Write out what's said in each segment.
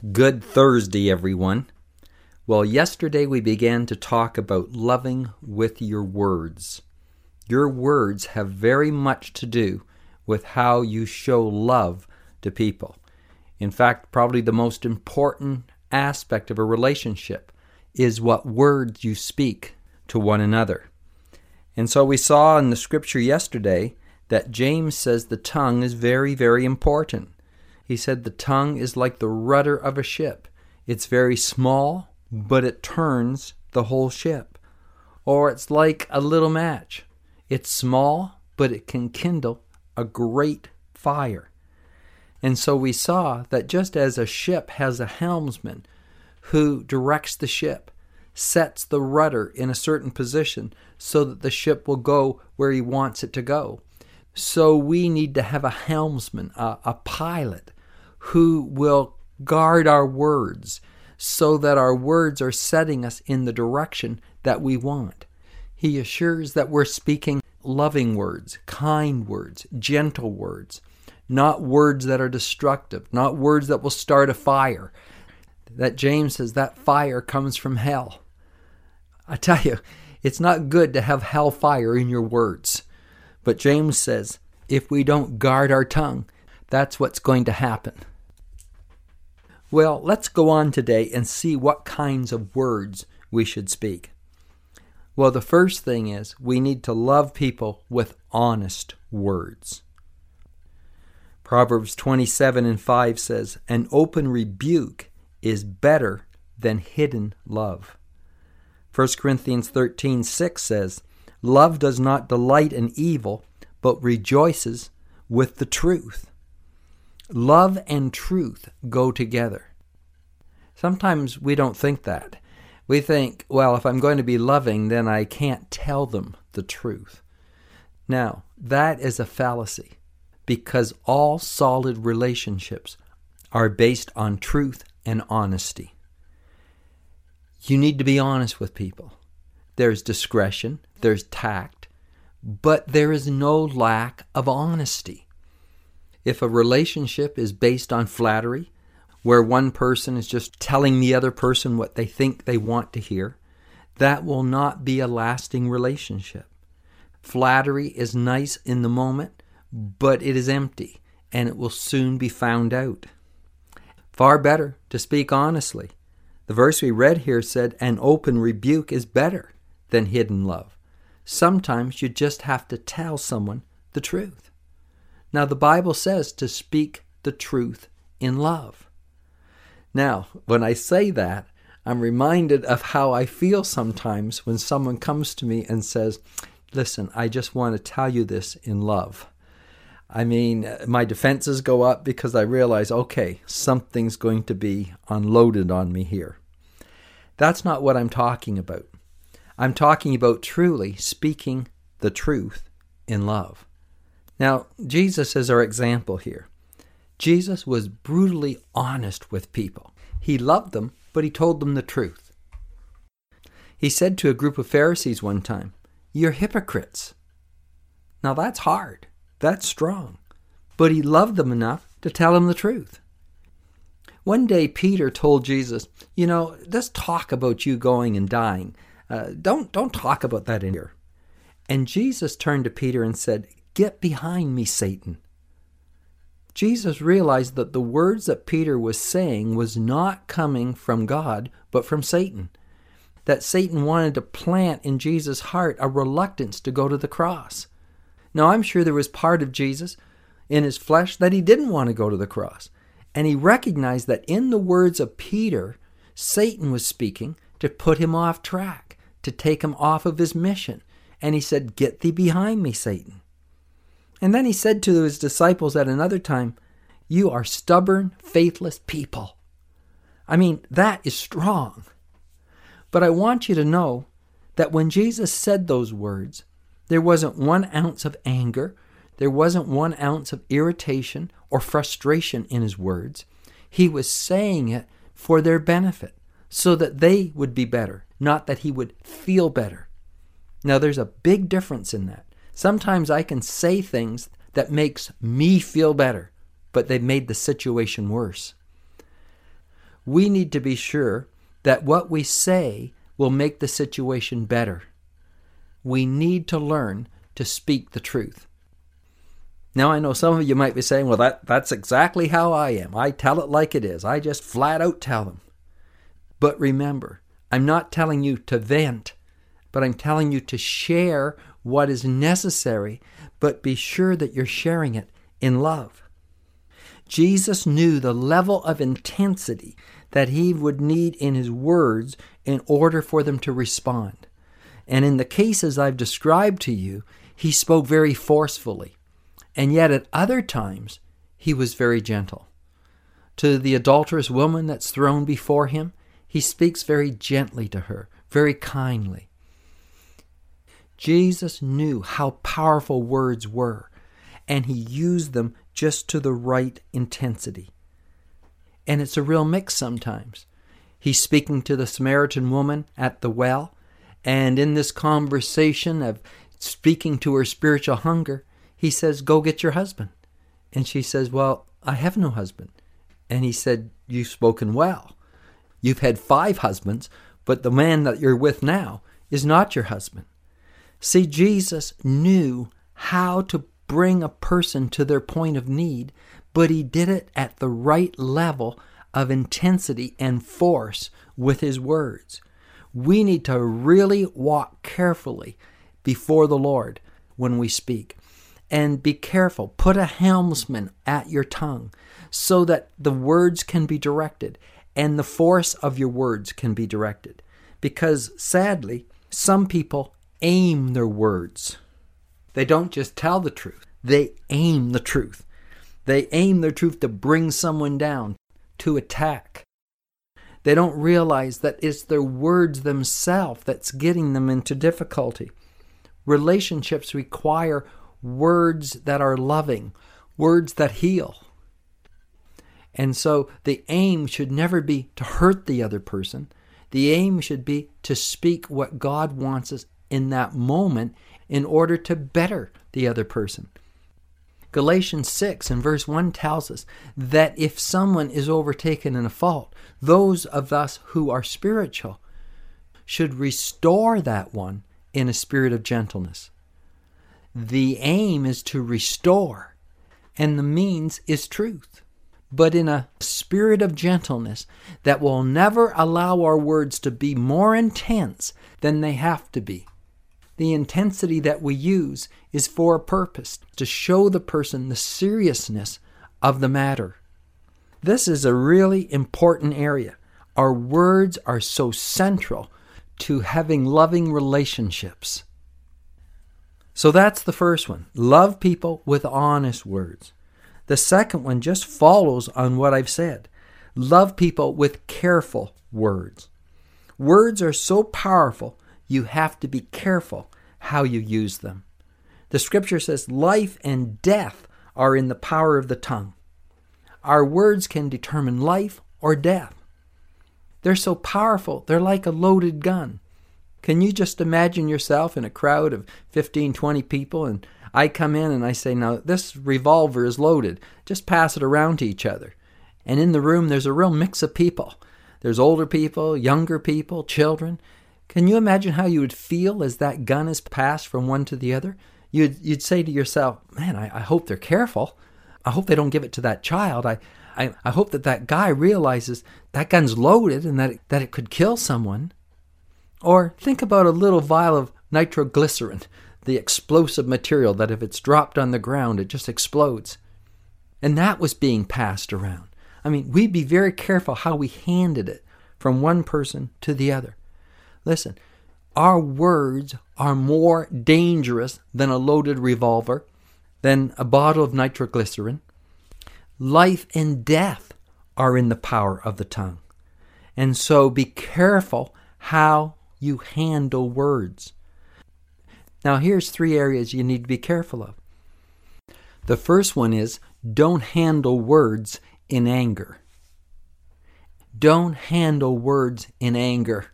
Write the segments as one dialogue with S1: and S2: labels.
S1: Good Thursday, everyone. Well, yesterday we began to talk about loving with your words. Your words have very much to do with how you show love to people. In fact, probably the most important aspect of a relationship is what words you speak to one another. And so we saw in the scripture yesterday that James says the tongue is very, very important. He said the tongue is like the rudder of a ship. It's very small, but it turns the whole ship. Or it's like a little match. It's small, but it can kindle a great fire. And so we saw that just as a ship has a helmsman who directs the ship, sets the rudder in a certain position so that the ship will go where he wants it to go. So we need to have a helmsman, a, a pilot who will guard our words so that our words are setting us in the direction that we want. He assures that we're speaking loving words, kind words, gentle words, not words that are destructive, not words that will start a fire. That James says that fire comes from hell. I tell you, it's not good to have hellfire in your words. But James says if we don't guard our tongue, that's what's going to happen. Well, let's go on today and see what kinds of words we should speak. Well, the first thing is we need to love people with honest words. Proverbs 27 and 5 says, An open rebuke is better than hidden love. 1 Corinthians 13 6 says, Love does not delight in evil, but rejoices with the truth. Love and truth go together. Sometimes we don't think that. We think, well, if I'm going to be loving, then I can't tell them the truth. Now, that is a fallacy because all solid relationships are based on truth and honesty. You need to be honest with people. There's discretion, there's tact, but there is no lack of honesty. If a relationship is based on flattery, where one person is just telling the other person what they think they want to hear, that will not be a lasting relationship. Flattery is nice in the moment, but it is empty and it will soon be found out. Far better to speak honestly. The verse we read here said, An open rebuke is better than hidden love. Sometimes you just have to tell someone the truth. Now, the Bible says to speak the truth in love. Now, when I say that, I'm reminded of how I feel sometimes when someone comes to me and says, Listen, I just want to tell you this in love. I mean, my defenses go up because I realize, okay, something's going to be unloaded on me here. That's not what I'm talking about. I'm talking about truly speaking the truth in love. Now, Jesus is our example here. Jesus was brutally honest with people. He loved them, but he told them the truth. He said to a group of Pharisees one time, You're hypocrites. Now that's hard. That's strong. But he loved them enough to tell them the truth. One day, Peter told Jesus, You know, let's talk about you going and dying. Uh, don't, don't talk about that in here. And Jesus turned to Peter and said, Get behind me, Satan. Jesus realized that the words that Peter was saying was not coming from God, but from Satan. That Satan wanted to plant in Jesus' heart a reluctance to go to the cross. Now, I'm sure there was part of Jesus in his flesh that he didn't want to go to the cross. And he recognized that in the words of Peter, Satan was speaking to put him off track, to take him off of his mission. And he said, Get thee behind me, Satan. And then he said to his disciples at another time, You are stubborn, faithless people. I mean, that is strong. But I want you to know that when Jesus said those words, there wasn't one ounce of anger, there wasn't one ounce of irritation or frustration in his words. He was saying it for their benefit, so that they would be better, not that he would feel better. Now there's a big difference in that. Sometimes I can say things that makes me feel better, but they've made the situation worse. We need to be sure that what we say will make the situation better. We need to learn to speak the truth. Now, I know some of you might be saying, well, that, that's exactly how I am. I tell it like it is. I just flat out tell them. But remember, I'm not telling you to vent, but I'm telling you to share what is necessary, but be sure that you're sharing it in love. Jesus knew the level of intensity that he would need in his words in order for them to respond. And in the cases I've described to you, he spoke very forcefully. And yet at other times, he was very gentle. To the adulterous woman that's thrown before him, he speaks very gently to her, very kindly. Jesus knew how powerful words were, and he used them just to the right intensity. And it's a real mix sometimes. He's speaking to the Samaritan woman at the well, and in this conversation of speaking to her spiritual hunger, he says, Go get your husband. And she says, Well, I have no husband. And he said, You've spoken well. You've had five husbands, but the man that you're with now is not your husband. See, Jesus knew how to bring a person to their point of need, but he did it at the right level of intensity and force with his words. We need to really walk carefully before the Lord when we speak. And be careful. Put a helmsman at your tongue so that the words can be directed and the force of your words can be directed. Because sadly, some people aim their words. They don't just tell the truth, they aim the truth. They aim their truth to bring someone down, to attack. They don't realize that it's their words themselves that's getting them into difficulty. Relationships require words that are loving, words that heal. And so the aim should never be to hurt the other person. The aim should be to speak what God wants us in that moment in order to better the other person. Galatians 6 and verse 1 tells us that if someone is overtaken in a fault, those of us who are spiritual should restore that one in a spirit of gentleness. The aim is to restore, and the means is truth, but in a spirit of gentleness that will never allow our words to be more intense than they have to be. The intensity that we use is for a purpose to show the person the seriousness of the matter. This is a really important area. Our words are so central to having loving relationships. So that's the first one. Love people with honest words. The second one just follows on what I've said. Love people with careful words. Words are so powerful, you have to be careful how you use them. The scripture says life and death are in the power of the tongue. Our words can determine life or death. They're so powerful, they're like a loaded gun. Can you just imagine yourself in a crowd of 15, 20 people and I come in and I say, Now, this revolver is loaded. Just pass it around to each other. And in the room, there's a real mix of people. There's older people, younger people, children. Can you imagine how you would feel as that gun is passed from one to the other? You'd, you'd say to yourself, Man, I, I hope they're careful. I hope they don't give it to that child. I, I, I hope that that guy realizes that gun's loaded and that it, that it could kill someone. Or think about a little vial of nitroglycerin, the explosive material that if it's dropped on the ground, it just explodes. And that was being passed around. I mean, we'd be very careful how we handed it from one person to the other. Listen, our words are more dangerous than a loaded revolver, than a bottle of nitroglycerin. Life and death are in the power of the tongue. And so be careful how you handle words. Now, here's three areas you need to be careful of. The first one is don't handle words in anger. Don't handle words in anger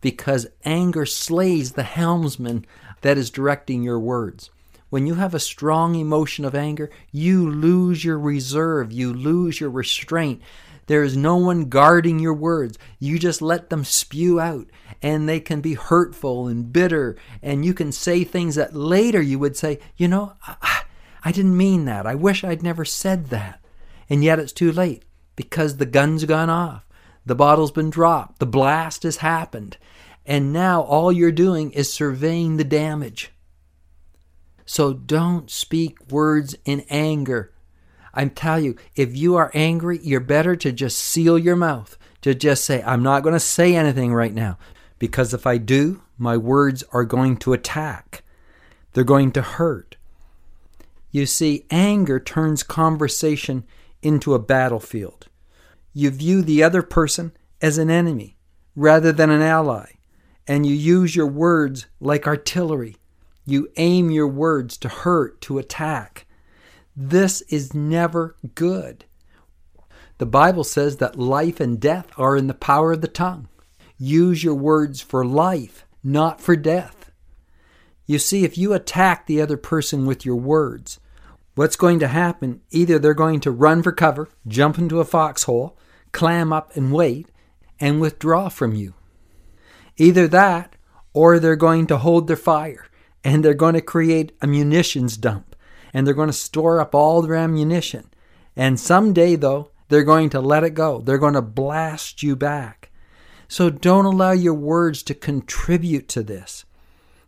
S1: because anger slays the helmsman that is directing your words. When you have a strong emotion of anger, you lose your reserve, you lose your restraint. There is no one guarding your words. You just let them spew out, and they can be hurtful and bitter, and you can say things that later you would say, You know, I, I didn't mean that. I wish I'd never said that. And yet it's too late because the gun's gone off, the bottle's been dropped, the blast has happened, and now all you're doing is surveying the damage. So don't speak words in anger. I tell you, if you are angry, you're better to just seal your mouth, to just say, I'm not going to say anything right now. Because if I do, my words are going to attack, they're going to hurt. You see, anger turns conversation into a battlefield. You view the other person as an enemy rather than an ally, and you use your words like artillery you aim your words to hurt, to attack. This is never good. The Bible says that life and death are in the power of the tongue. Use your words for life, not for death. You see, if you attack the other person with your words, what's going to happen? Either they're going to run for cover, jump into a foxhole, clam up and wait, and withdraw from you. Either that, or they're going to hold their fire and they're going to create a munitions dump and they're going to store up all their ammunition. And someday, though, they're going to let it go. They're going to blast you back. So don't allow your words to contribute to this.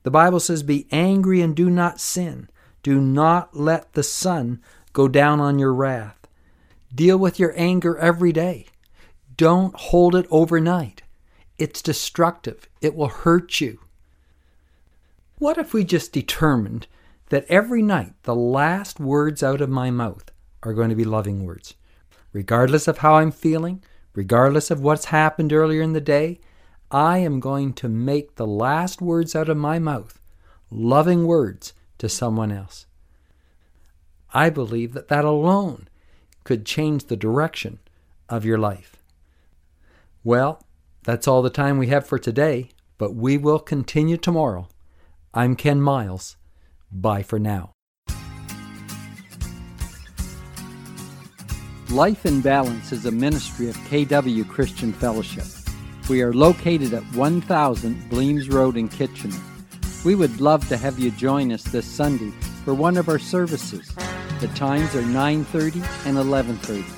S1: The Bible says, Be angry and do not sin. Do not let the sun go down on your wrath. Deal with your anger every day. Don't hold it overnight. It's destructive, it will hurt you. What if we just determined that every night the last words out of my mouth are going to be loving words? Regardless of how I'm feeling, regardless of what's happened earlier in the day, I am going to make the last words out of my mouth loving words to someone else. I believe that that alone could change the direction of your life. Well, that's all the time we have for today, but we will continue tomorrow I'm Ken Miles. Bye for now. Life in Balance is a ministry of KW Christian Fellowship. We are located at 1000 Bleams Road in Kitchener. We would love to have you join us this Sunday for one of our services. The times are 9:30 and 11:30.